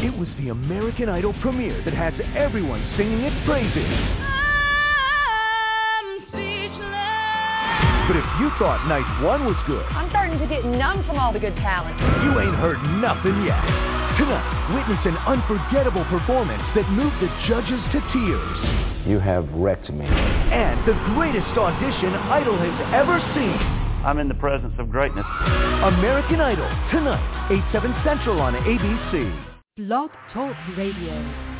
It was the American Idol premiere that has everyone singing its praises. But if you thought night one was good, I'm starting to get numb from all the good talent. you ain't heard nothing yet. Tonight, witness an unforgettable performance that moved the judges to tears. You have wrecked me. And the greatest audition Idol has ever seen. I'm in the presence of greatness. American Idol, tonight, 8, 7 Central on ABC. Blog Talk Radio.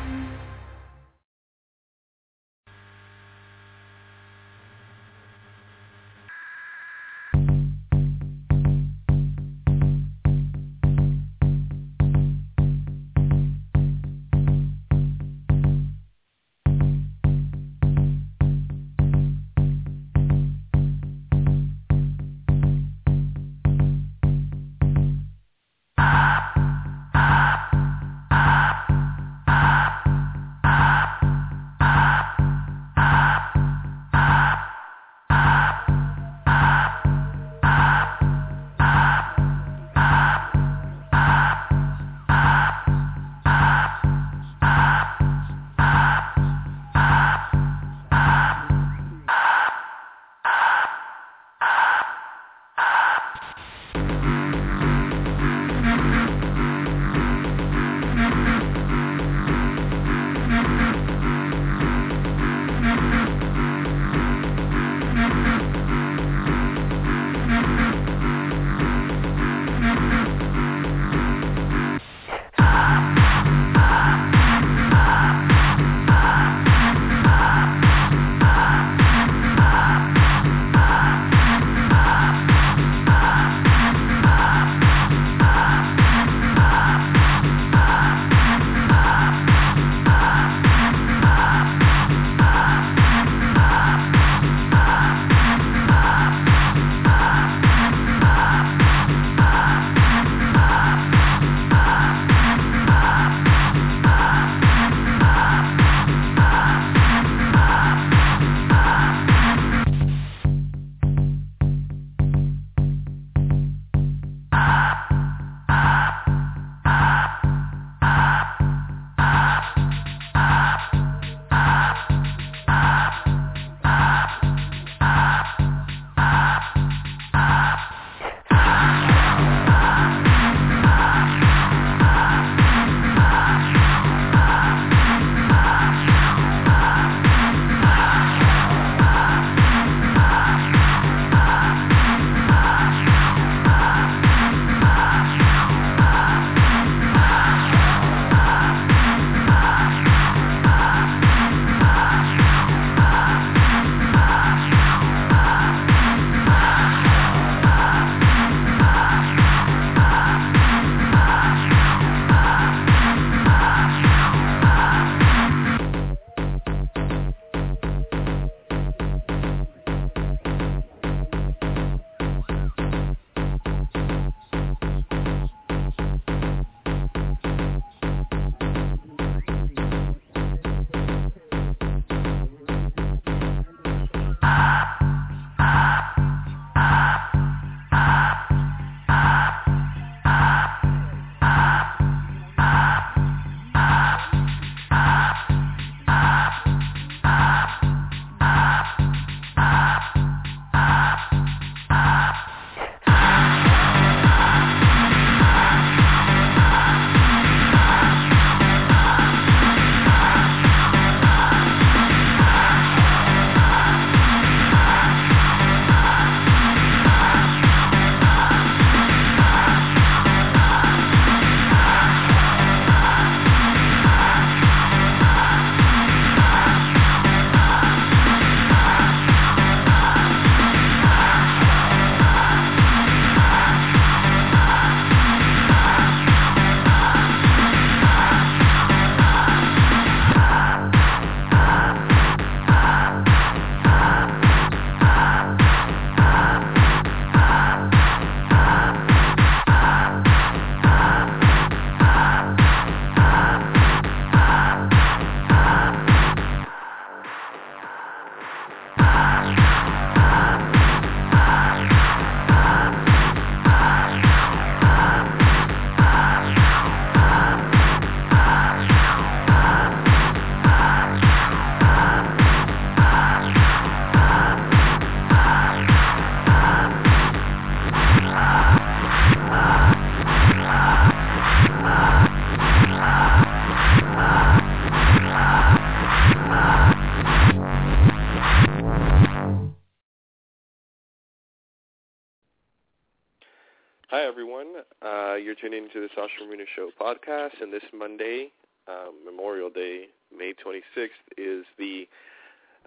Everyone. Uh, you're tuning into the Sasha Marina Show podcast, and this Monday, um, Memorial Day, May 26th, is the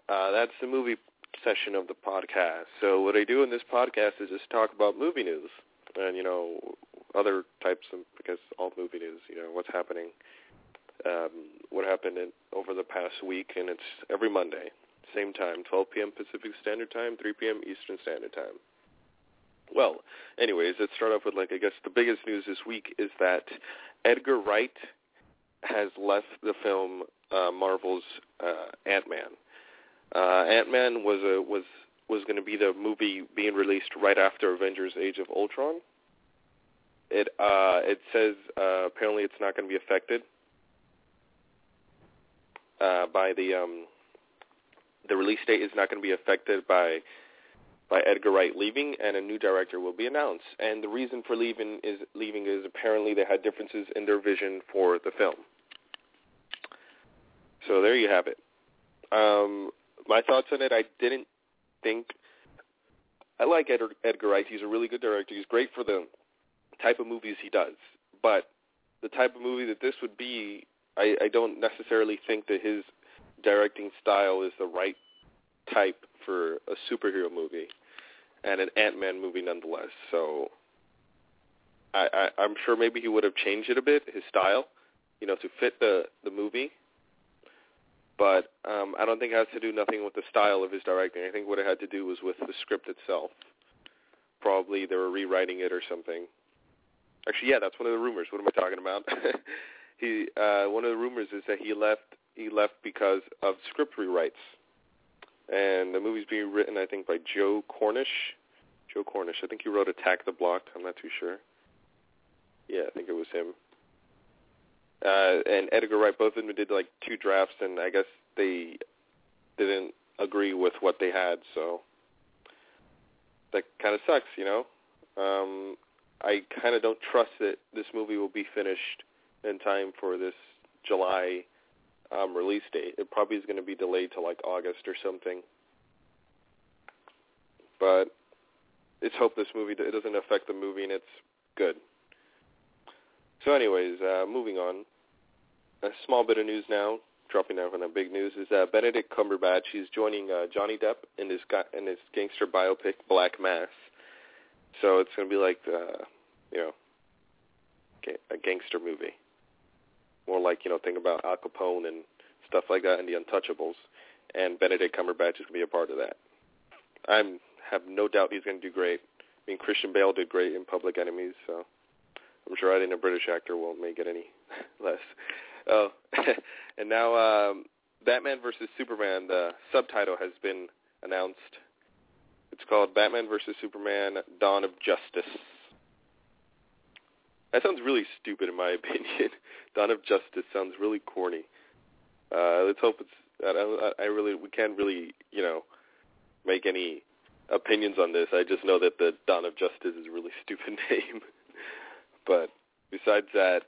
uh, that's the movie session of the podcast. So what I do in this podcast is just talk about movie news and you know other types of because all movie news, you know what's happening, um, what happened in, over the past week, and it's every Monday, same time, 12 p.m. Pacific Standard Time, 3 p.m. Eastern Standard Time. Well, anyways, let's start off with like I guess the biggest news this week is that Edgar Wright has left the film uh, Marvel's uh, Ant-Man. Uh, Ant-Man was a was was going to be the movie being released right after Avengers: Age of Ultron. It uh, it says uh, apparently it's not going to be affected uh, by the um, the release date is not going to be affected by by Edgar Wright leaving, and a new director will be announced. And the reason for leaving is leaving is apparently they had differences in their vision for the film. So there you have it. Um, my thoughts on it, I didn't think I like Edgar, Edgar Wright. He's a really good director. He's great for the type of movies he does. But the type of movie that this would be, I, I don't necessarily think that his directing style is the right type for a superhero movie and an Ant-Man movie nonetheless. So I, I, I'm sure maybe he would have changed it a bit, his style, you know, to fit the the movie but um, I don't think it has to do nothing with the style of his directing. I think what it had to do was with the script itself. Probably they were rewriting it or something. Actually, yeah, that's one of the rumors. What am I talking about? he uh, one of the rumors is that he left. He left because of script rewrites, and the movie's being written, I think, by Joe Cornish. Joe Cornish. I think he wrote Attack the Block. I'm not too sure. Yeah, I think it was him uh, and Edgar Wright, both of them did like two drafts, and I guess they didn't agree with what they had, so that kind of sucks, you know. Um, I kind of don't trust that this movie will be finished in time for this July um, release date. It probably is going to be delayed to like August or something. But let's hope this movie it doesn't affect the movie and it's good. So, anyways, uh, moving on a small bit of news now, dropping down from the big news, is that Benedict Cumberbatch he's joining uh, Johnny Depp in his in his gangster biopic Black Mass. So it's going to be like the, you know, a gangster movie. More like you know, think about Al Capone and stuff like that, and the Untouchables. And Benedict Cumberbatch is going to be a part of that. I have no doubt he's going to do great. I mean, Christian Bale did great in Public Enemies, so I'm sure adding a British actor won't make it any less. Oh, and now um, Batman versus Superman. The subtitle has been announced. It's called Batman versus Superman: Dawn of Justice. That sounds really stupid in my opinion. Dawn of Justice sounds really corny. Uh, let's hope it's. I, I really we can't really you know make any opinions on this. I just know that the Dawn of Justice is a really stupid name. but besides that,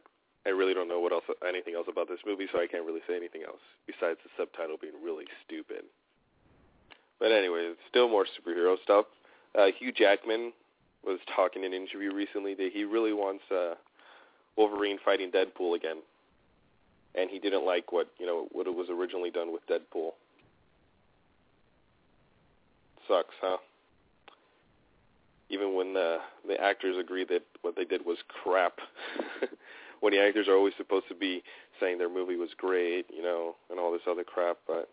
I really don't know what else, anything else about this movie, so I can't really say anything else besides the subtitle being really stupid. But anyway, still more superhero stuff. Uh, Hugh Jackman was talking in an interview recently that he really wants uh, Wolverine fighting Deadpool again, and he didn't like what you know what it was originally done with Deadpool. Sucks, huh? Even when the the actors agree that what they did was crap. when the actors are always supposed to be saying their movie was great, you know, and all this other crap, but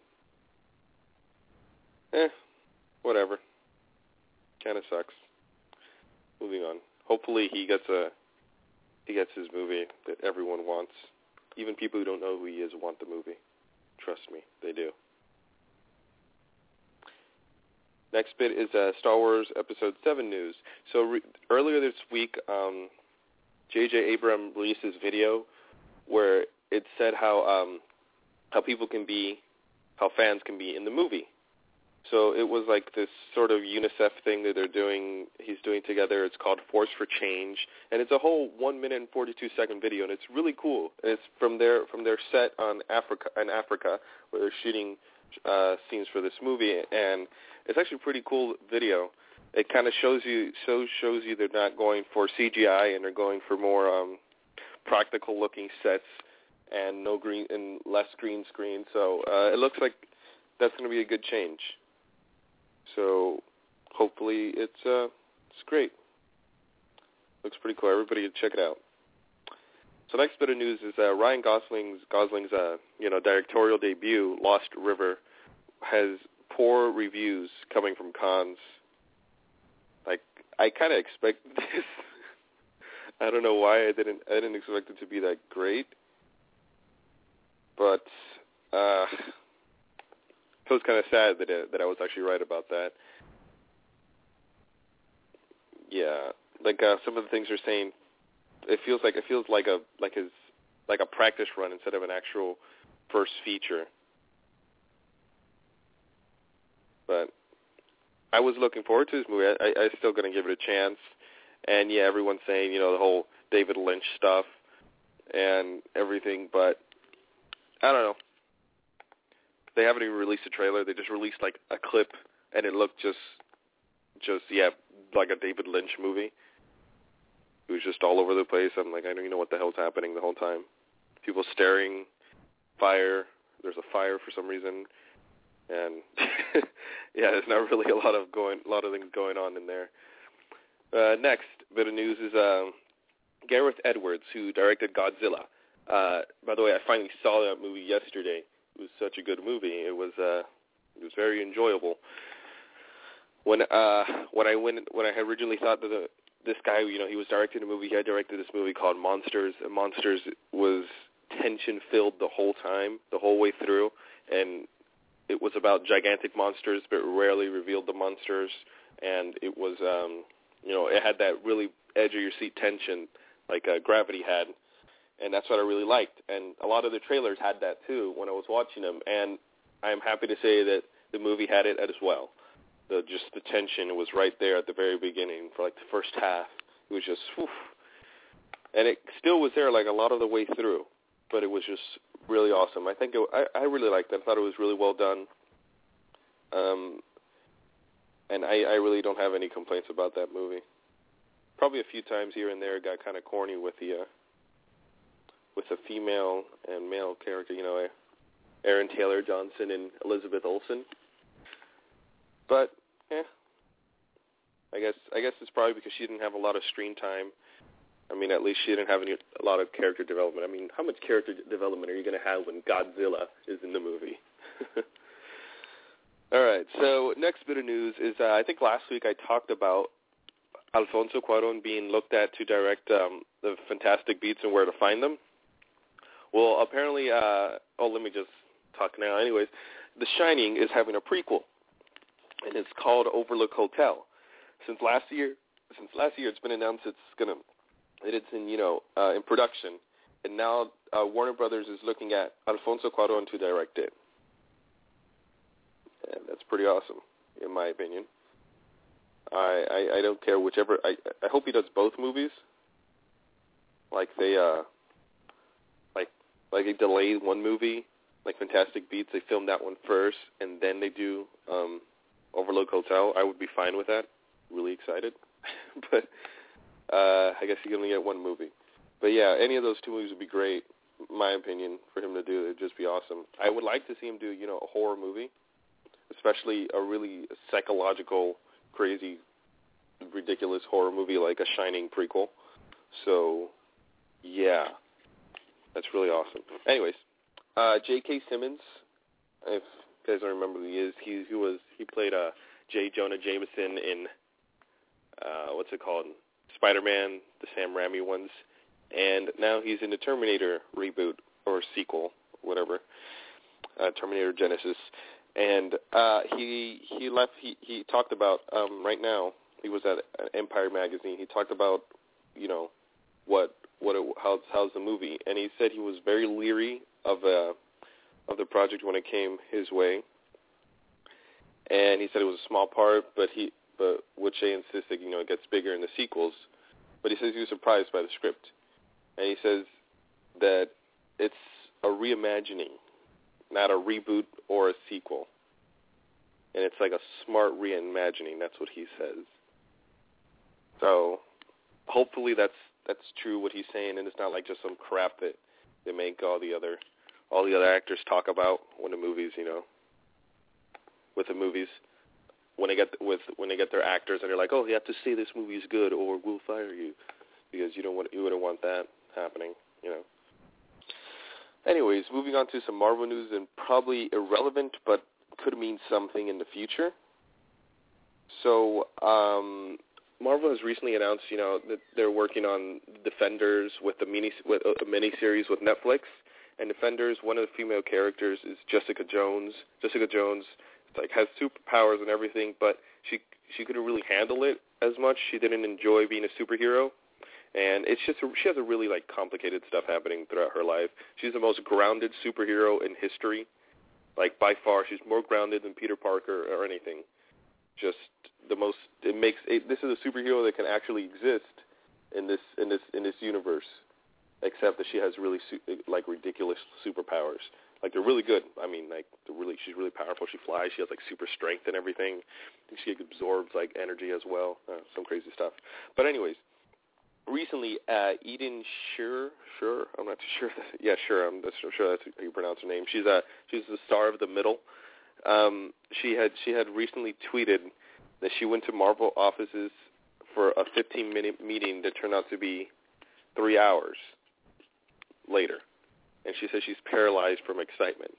eh, whatever. Kind of sucks. Moving on. Hopefully he gets a he gets his movie that everyone wants. Even people who don't know who he is want the movie. Trust me, they do. Next bit is uh, Star Wars Episode 7 news. So re- earlier this week, um, J.J. Abrams released this video where it said how um, how people can be, how fans can be in the movie. So it was like this sort of UNICEF thing that they're doing. He's doing together. It's called Force for Change, and it's a whole one minute and forty two second video, and it's really cool. It's from their from their set on Africa in Africa where they're shooting uh, scenes for this movie, and it's actually a pretty cool video. it kind of shows you so shows you they're not going for CGI and they're going for more um practical looking sets and no green and less green screen. So uh, it looks like that's going to be a good change. So hopefully it's uh it's great. Looks pretty cool. Everybody check it out. So next bit of news is uh, Ryan Gosling's Gosling's uh, you know directorial debut, Lost River, has poor reviews coming from Cannes. Like I kind of expected this. I don't know why I didn't I didn't expect it to be that great, but uh, it was kind of sad that it, that I was actually right about that. Yeah, like uh, some of the things you're saying, it feels like it feels like a like his like a practice run instead of an actual first feature. But I was looking forward to this movie. I, I, I still going to give it a chance. And yeah, everyone's saying you know the whole David Lynch stuff and everything, but I don't know. They haven't even released a trailer. They just released like a clip, and it looked just, just yeah, like a David Lynch movie. It was just all over the place. I'm like, I don't even know what the hell's happening the whole time. People staring, fire. There's a fire for some reason, and yeah, there's not really a lot of going, a lot of things going on in there. Uh, next bit of news is um, Gareth Edwards, who directed Godzilla. Uh, by the way, I finally saw that movie yesterday. It was such a good movie. It was uh, it was very enjoyable. When uh, when I went when I originally thought that the, this guy, you know, he was directing a movie. He had directed this movie called Monsters, and Monsters was tension filled the whole time, the whole way through, and it was about gigantic monsters, but rarely revealed the monsters, and it was, um, you know, it had that really edge of your seat tension, like uh, Gravity had, and that's what I really liked. And a lot of the trailers had that too when I was watching them, and I'm happy to say that the movie had it as well. The just the tension was right there at the very beginning for like the first half. It was just, whew. and it still was there like a lot of the way through, but it was just really awesome. I think it, I I really liked it. I thought it was really well done. Um, and I I really don't have any complaints about that movie. Probably a few times here and there it got kind of corny with the uh, with a female and male character, you know, Aaron Taylor Johnson and Elizabeth Olsen. But yeah, I guess I guess it's probably because she didn't have a lot of screen time. I mean, at least she didn't have any a lot of character development. I mean, how much character development are you going to have when Godzilla is in the movie? All right. So next bit of news is uh, I think last week I talked about Alfonso Cuarón being looked at to direct um, the Fantastic Beasts and Where to Find Them. Well, apparently, uh, oh, let me just talk now. Anyways, The Shining is having a prequel, and it's called Overlook Hotel. Since last year, since last year, it's been announced it's gonna, that it's in you know uh, in production, and now uh, Warner Brothers is looking at Alfonso Cuarón to direct it, and that's pretty awesome, in my opinion. I I, I don't care whichever. I I hope he does both movies. Like they uh like they delayed one movie, like Fantastic Beasts. They filmed that one first, and then they do um, Overlook Hotel. I would be fine with that. Really excited, but uh, I guess you can only get one movie. But yeah, any of those two movies would be great. My opinion for him to do it'd just be awesome. I would like to see him do you know a horror movie, especially a really psychological, crazy, ridiculous horror movie like a Shining prequel. So, yeah, that's really awesome. Anyways, uh, J.K. Simmons, if you guys don't remember who he is, he he was he played uh, J. Jonah Jameson in uh, what's it called, Spider-Man, the Sam Raimi ones, and now he's in the Terminator reboot or sequel, whatever, uh, Terminator Genisys, and uh, he he left. He he talked about um, right now. He was at Empire magazine. He talked about you know what what it, how's how's the movie, and he said he was very leery of uh of the project when it came his way, and he said it was a small part, but he but they insisted you know it gets bigger in the sequels, but he says he was surprised by the script, and he says that it's a reimagining, not a reboot or a sequel, and it's like a smart reimagining. That's what he says. So hopefully that's that's true what he's saying, and it's not like just some crap that they make all the other all the other actors talk about when the movies, you know, with the movies when they get with when they get their actors and they're like, oh, you have to say this movie is good or we'll fire you because you don't want you wouldn't want that happening, you know. Anyways, moving on to some Marvel news and probably irrelevant, but could mean something in the future. So, um, Marvel has recently announced, you know, that they're working on Defenders with the mini with uh, a mini series with Netflix. And Defenders, one of the female characters is Jessica Jones. Jessica Jones, like has superpowers and everything, but she she couldn't really handle it as much. She didn't enjoy being a superhero, and it's just she has a really like complicated stuff happening throughout her life. She's the most grounded superhero in history, like by far. She's more grounded than Peter Parker or anything. Just the most. It makes it, this is a superhero that can actually exist in this in this in this universe, except that she has really su- like ridiculous superpowers. Like they're really good. I mean, like they're really she's really powerful. She flies. She has like super strength and everything. She absorbs like energy as well. Uh, some crazy stuff. But anyways, recently uh Eden Sher, sure, I'm not too sure. yeah, sure, I'm, that's, I'm sure that's how you pronounce her name. She's a she's the star of the middle. Um, she had she had recently tweeted that she went to Marvel offices for a 15 minute meeting that turned out to be three hours later, and she says she's paralyzed from excitement.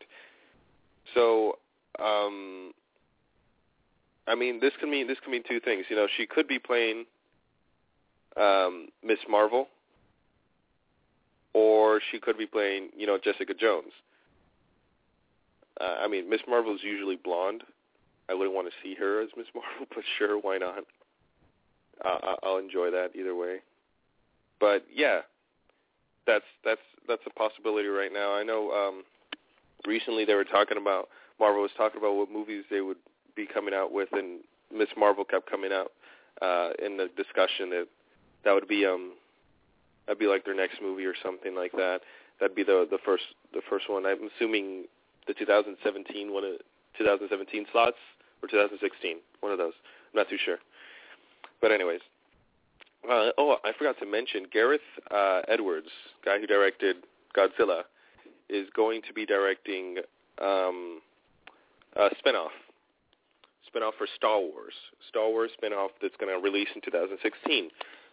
So, um, I mean, this can mean this can mean two things. You know, she could be playing um, Miss Marvel, or she could be playing, you know, Jessica Jones. Uh, I mean, Miss Marvel is usually blonde. I wouldn't want to see her as Miss Marvel, but sure, why not? Uh, I'll enjoy that either way. But yeah, that's that's that's a possibility right now. I know um, recently they were talking about Marvel was talking about what movies they would be coming out with, and Miss Marvel kept coming out uh, in the discussion that that would be um that'd be like their next movie or something like that. That'd be the the first the first one. I'm assuming the 2017 one of 2017 slots or 2016, one of those. I'm not too sure. But anyways, uh, oh, I forgot to mention Gareth uh, Edwards, guy who directed Godzilla, is going to be directing um, a spinoff, spinoff for Star Wars, Star Wars spinoff that's going to release in 2016.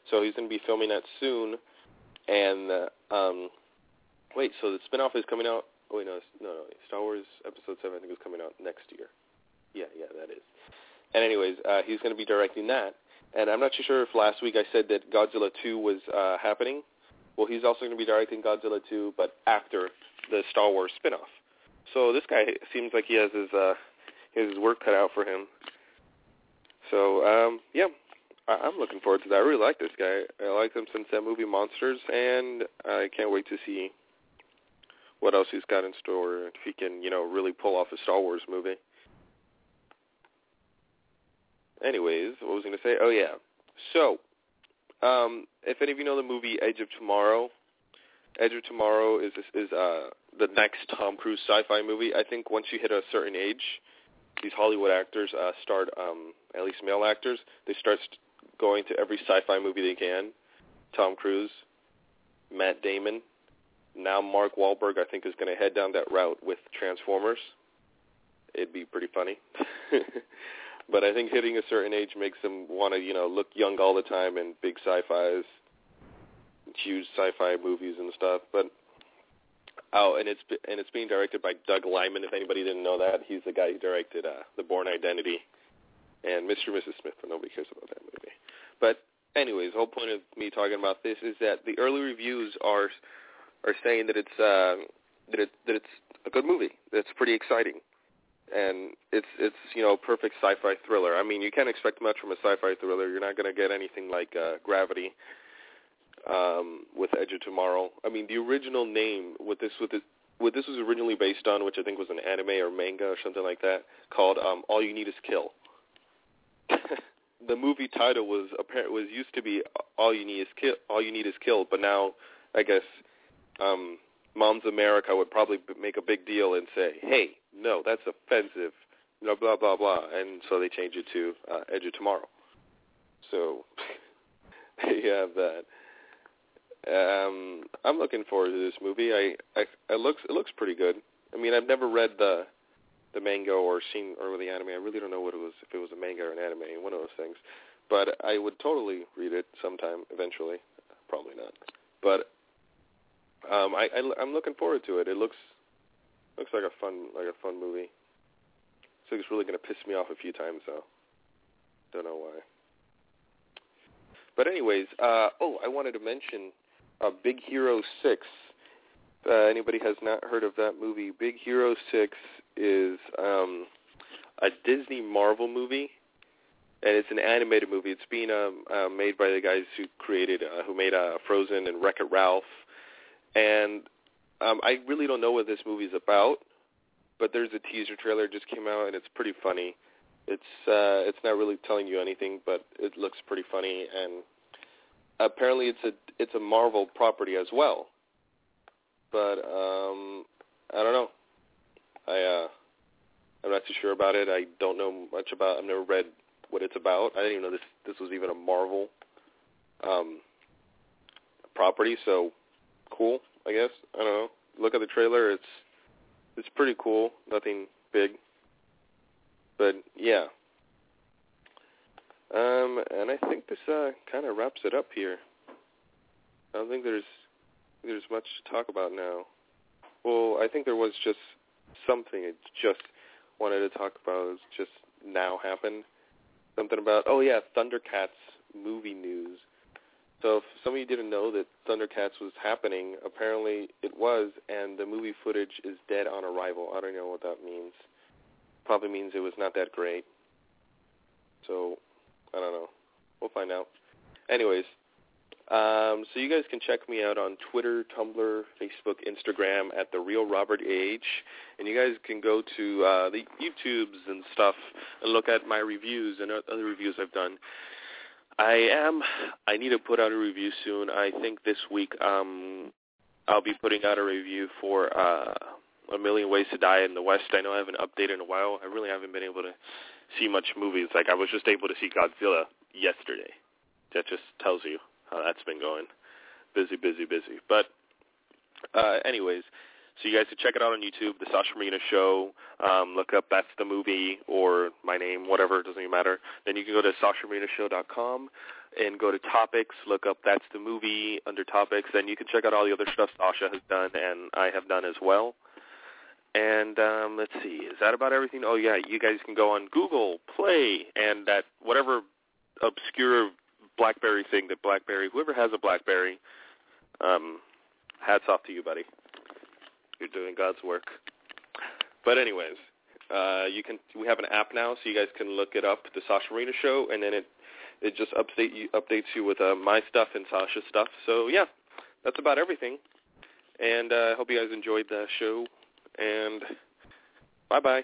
So he's going to be filming that soon. And uh, um, wait, so the spinoff is coming out. Oh wait, no, no, no. Star Wars Episode Seven, I think, is coming out next year. Yeah, yeah, that is. And anyways, uh, he's going to be directing that. And I'm not too sure if last week I said that Godzilla 2 was uh, happening. Well, he's also going to be directing Godzilla 2, but after the Star Wars spinoff. So this guy seems like he has his uh, his work cut out for him. So um, yeah, I- I'm looking forward to that. I really like this guy. I liked him since that movie Monsters, and I can't wait to see what else he's got in store. If he can, you know, really pull off a Star Wars movie. Anyways, what was I going to say? Oh yeah. So, um, if any of you know the movie Edge of Tomorrow, Edge of Tomorrow is is uh, the next Tom Cruise sci-fi movie. I think once you hit a certain age, these Hollywood actors uh, start, um, at least male actors, they start going to every sci-fi movie they can. Tom Cruise, Matt Damon, now Mark Wahlberg. I think is going to head down that route with Transformers. It'd be pretty funny. but I think hitting a certain age makes them want to, you know, look young all the time in big sci-fis, huge sci-fi movies and stuff. But oh, and it's and it's being directed by Doug Liman. If anybody didn't know that, he's the guy who directed uh, The Bourne Identity and Mr. and Mrs. Smith. But nobody cares about that movie. But anyways, the whole point of me talking about this is that the early reviews are are saying that it's uh, that it that it's a good movie. That's pretty exciting and it's it's you know perfect sci-fi thriller. I mean, you can't expect much from a sci-fi thriller. You're not going to get anything like uh, Gravity um, with Edge of Tomorrow. I mean, the original name what this with this what this was originally based on, which I think was an anime or manga or something like that, called um, All You Need Is Kill. the movie title was apparent was used to be All You Need Is Kill. All You Need Is Kill, but now I guess um, Moms America would probably make a big deal and say, "Hey, no, that's offensive," you know, blah blah blah, and so they changed it to uh, Edge of Tomorrow. So, you have that. Um, I'm looking forward to this movie. I, I it looks it looks pretty good. I mean, I've never read the the manga or seen or the anime. I really don't know what it was if it was a manga or an anime, one of those things. But I would totally read it sometime eventually. Probably not. But um I, I I'm looking forward to it. It looks looks like a fun like a fun movie. So it's really going to piss me off a few times though. Don't know why. But anyways, uh oh, I wanted to mention uh, Big Hero 6. Uh, anybody has not heard of that movie, Big Hero 6 is um, a Disney Marvel movie, and it's an animated movie. It's being um, uh, made by the guys who created, uh, who made uh, Frozen and Wreck-It Ralph. And um, I really don't know what this movie's about, but there's a teaser trailer just came out, and it's pretty funny. It's uh, it's not really telling you anything, but it looks pretty funny, and apparently it's a it's a Marvel property as well. But um I don't know. I uh I'm not too sure about it. I don't know much about I've never read what it's about. I didn't even know this this was even a Marvel um property, so cool, I guess. I don't know. Look at the trailer, it's it's pretty cool. Nothing big. But yeah, um, and I think this uh, kind of wraps it up here. I don't think there's there's much to talk about now. Well, I think there was just something I just wanted to talk about. It's just now happened. Something about oh yeah, Thundercats movie news. So if some of you didn't know that Thundercats was happening, apparently it was, and the movie footage is dead on arrival. I don't know what that means. Probably means it was not that great. So I don't know. We'll find out. Anyways, um, so you guys can check me out on Twitter, Tumblr, Facebook, Instagram at the Real Robert H, and you guys can go to uh, the YouTubes and stuff and look at my reviews and other reviews I've done. I am. I need to put out a review soon. I think this week um, I'll be putting out a review for uh, A Million Ways to Die in the West. I know I haven't updated in a while. I really haven't been able to see much movies. Like I was just able to see Godzilla yesterday. That just tells you how that's been going. Busy, busy, busy. But uh, anyways, so you guys can check it out on YouTube, The Sasha Marina Show. Um, look up That's the Movie or my name, whatever, it doesn't even matter. Then you can go to SashaMarinaShow.com and go to Topics, look up That's the Movie under Topics. Then you can check out all the other stuff Sasha has done and I have done as well. And um, let's see, is that about everything? Oh yeah, you guys can go on Google Play and that whatever obscure BlackBerry thing that BlackBerry, whoever has a BlackBerry, um, hats off to you, buddy. You're doing God's work. But anyways, uh, you can we have an app now, so you guys can look it up, the Sasha Marina Show, and then it it just update you updates you with uh, my stuff and Sasha's stuff. So yeah, that's about everything. And uh, I uh, hope you guys enjoyed the show and bye-bye.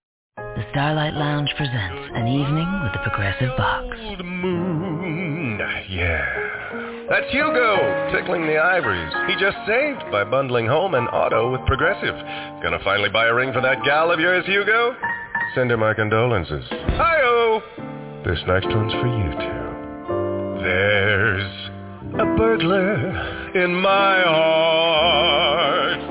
The Starlight Lounge presents an evening with the Progressive Box. Old moon, yeah. That's Hugo, tickling the ivories. He just saved by bundling home and auto with Progressive. Gonna finally buy a ring for that gal of yours, Hugo? Send her my condolences. Hi-oh! This next one's for you two. There's a burglar in my heart.